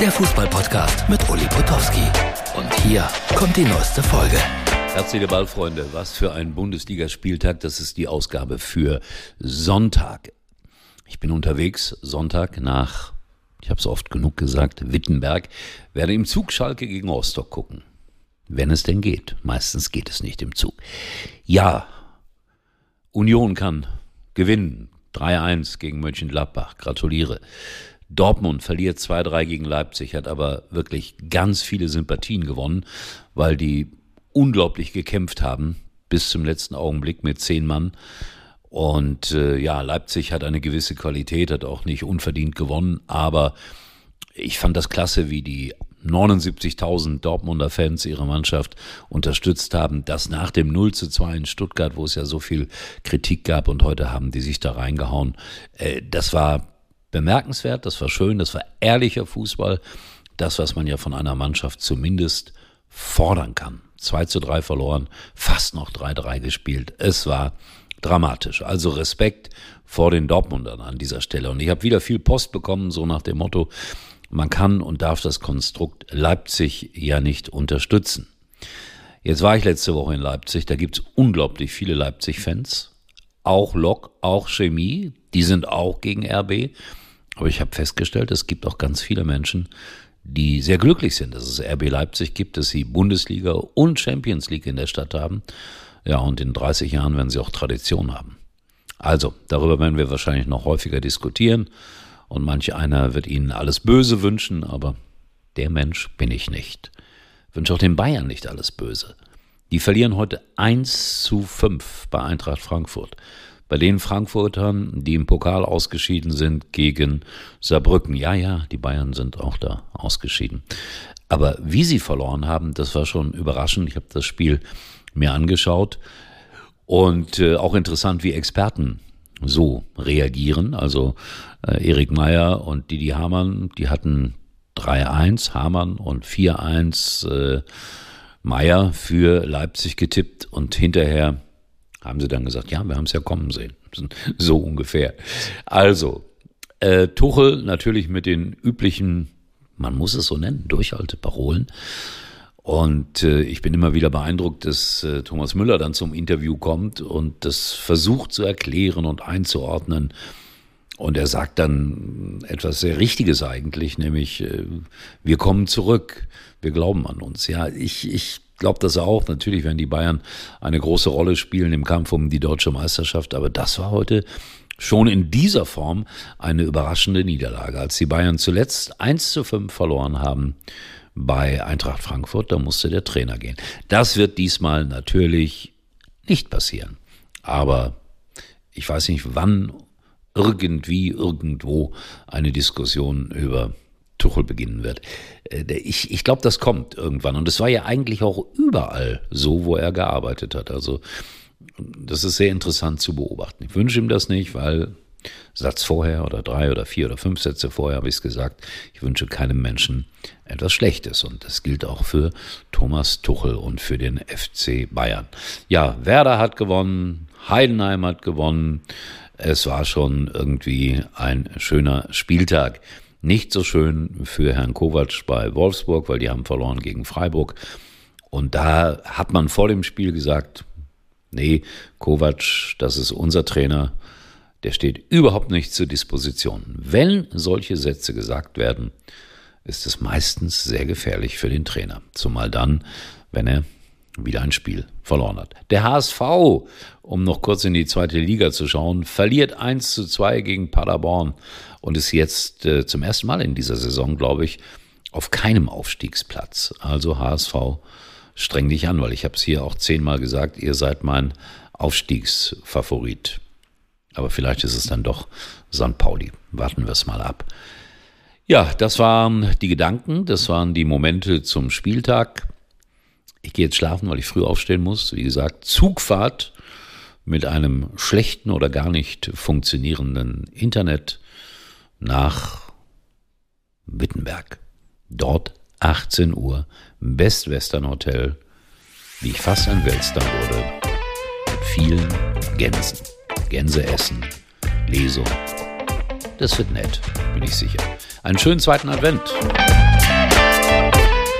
der Fußballpodcast mit Uli Potowski. Und hier kommt die neueste Folge. Herzliche Ballfreunde, was für ein Bundesligaspieltag. Das ist die Ausgabe für Sonntag. Ich bin unterwegs Sonntag nach, ich habe es oft genug gesagt, Wittenberg, werde im Zug Schalke gegen Rostock gucken. Wenn es denn geht. Meistens geht es nicht im Zug. Ja, Union kann gewinnen. 3-1 gegen Mönchengladbach. Gratuliere. Dortmund verliert 2-3 gegen Leipzig, hat aber wirklich ganz viele Sympathien gewonnen, weil die unglaublich gekämpft haben bis zum letzten Augenblick mit zehn Mann. Und äh, ja, Leipzig hat eine gewisse Qualität, hat auch nicht unverdient gewonnen, aber ich fand das klasse, wie die 79.000 Dortmunder Fans ihre Mannschaft unterstützt haben. Das nach dem 0 zu 2 in Stuttgart, wo es ja so viel Kritik gab und heute haben die sich da reingehauen. Äh, das war bemerkenswert, das war schön, das war ehrlicher Fußball. Das, was man ja von einer Mannschaft zumindest fordern kann. 2 zu 3 verloren, fast noch 3-3 gespielt. Es war dramatisch. Also Respekt vor den Dortmundern an dieser Stelle. Und ich habe wieder viel Post bekommen, so nach dem Motto, man kann und darf das Konstrukt Leipzig ja nicht unterstützen. Jetzt war ich letzte Woche in Leipzig, da gibt's unglaublich viele Leipzig-Fans, auch Lok, auch Chemie, die sind auch gegen RB. Aber ich habe festgestellt, es gibt auch ganz viele Menschen, die sehr glücklich sind, dass es RB Leipzig gibt, dass sie Bundesliga und Champions League in der Stadt haben. Ja, und in 30 Jahren werden sie auch Tradition haben. Also, darüber werden wir wahrscheinlich noch häufiger diskutieren. Und manch einer wird Ihnen alles Böse wünschen, aber der Mensch bin ich nicht. Ich wünsche auch den Bayern nicht alles Böse. Die verlieren heute 1 zu 5 bei Eintracht Frankfurt. Bei den Frankfurtern, die im Pokal ausgeschieden sind gegen Saarbrücken. Ja, ja, die Bayern sind auch da ausgeschieden. Aber wie sie verloren haben, das war schon überraschend. Ich habe das Spiel mir angeschaut und äh, auch interessant, wie Experten so reagieren. Also äh, Erik Meyer und Didi Hamann, die hatten 3-1 Hamann und 4-1 äh, Meyer für Leipzig getippt und hinterher haben sie dann gesagt, ja, wir haben es ja kommen sehen. So ungefähr. Also, äh, Tuchel natürlich mit den üblichen, man muss es so nennen, Durchhalteparolen. Und äh, ich bin immer wieder beeindruckt, dass äh, Thomas Müller dann zum Interview kommt und das versucht zu erklären und einzuordnen. Und er sagt dann etwas sehr Richtiges eigentlich, nämlich, äh, wir kommen zurück, wir glauben an uns. Ja, ich, ich glaube das auch. Natürlich werden die Bayern eine große Rolle spielen im Kampf um die deutsche Meisterschaft, aber das war heute schon in dieser Form eine überraschende Niederlage. Als die Bayern zuletzt 1 zu 5 verloren haben, bei Eintracht Frankfurt, da musste der Trainer gehen. Das wird diesmal natürlich nicht passieren. Aber ich weiß nicht, wann irgendwie, irgendwo eine Diskussion über Tuchel beginnen wird. Äh, ich, ich glaube, das kommt irgendwann. Und es war ja eigentlich auch überall so, wo er gearbeitet hat. Also das ist sehr interessant zu beobachten. Ich wünsche ihm das nicht, weil Satz vorher oder drei oder vier oder fünf Sätze vorher habe ich es gesagt, ich wünsche keinem Menschen etwas Schlechtes. Und das gilt auch für Thomas Tuchel und für den FC Bayern. Ja, Werder hat gewonnen, Heidenheim hat gewonnen. Es war schon irgendwie ein schöner Spieltag. Nicht so schön für Herrn Kovac bei Wolfsburg, weil die haben verloren gegen Freiburg. Und da hat man vor dem Spiel gesagt, nee, Kovac, das ist unser Trainer, der steht überhaupt nicht zur Disposition. Wenn solche Sätze gesagt werden, ist es meistens sehr gefährlich für den Trainer. Zumal dann, wenn er wieder ein Spiel verloren hat. Der HSV, um noch kurz in die zweite Liga zu schauen, verliert 1 zu 2 gegen Paderborn und ist jetzt äh, zum ersten Mal in dieser Saison, glaube ich, auf keinem Aufstiegsplatz. Also HSV, streng dich an, weil ich habe es hier auch zehnmal gesagt, ihr seid mein Aufstiegsfavorit. Aber vielleicht ist es dann doch St. Pauli. Warten wir es mal ab. Ja, das waren die Gedanken, das waren die Momente zum Spieltag. Ich gehe jetzt schlafen, weil ich früh aufstehen muss. Wie gesagt, Zugfahrt mit einem schlechten oder gar nicht funktionierenden Internet nach Wittenberg. Dort 18 Uhr, Best Western Hotel, wie ich fast ein Weltstar wurde, mit vielen Gänsen. Gänse essen, Lesung. Das wird nett, bin ich sicher. Einen schönen zweiten Advent.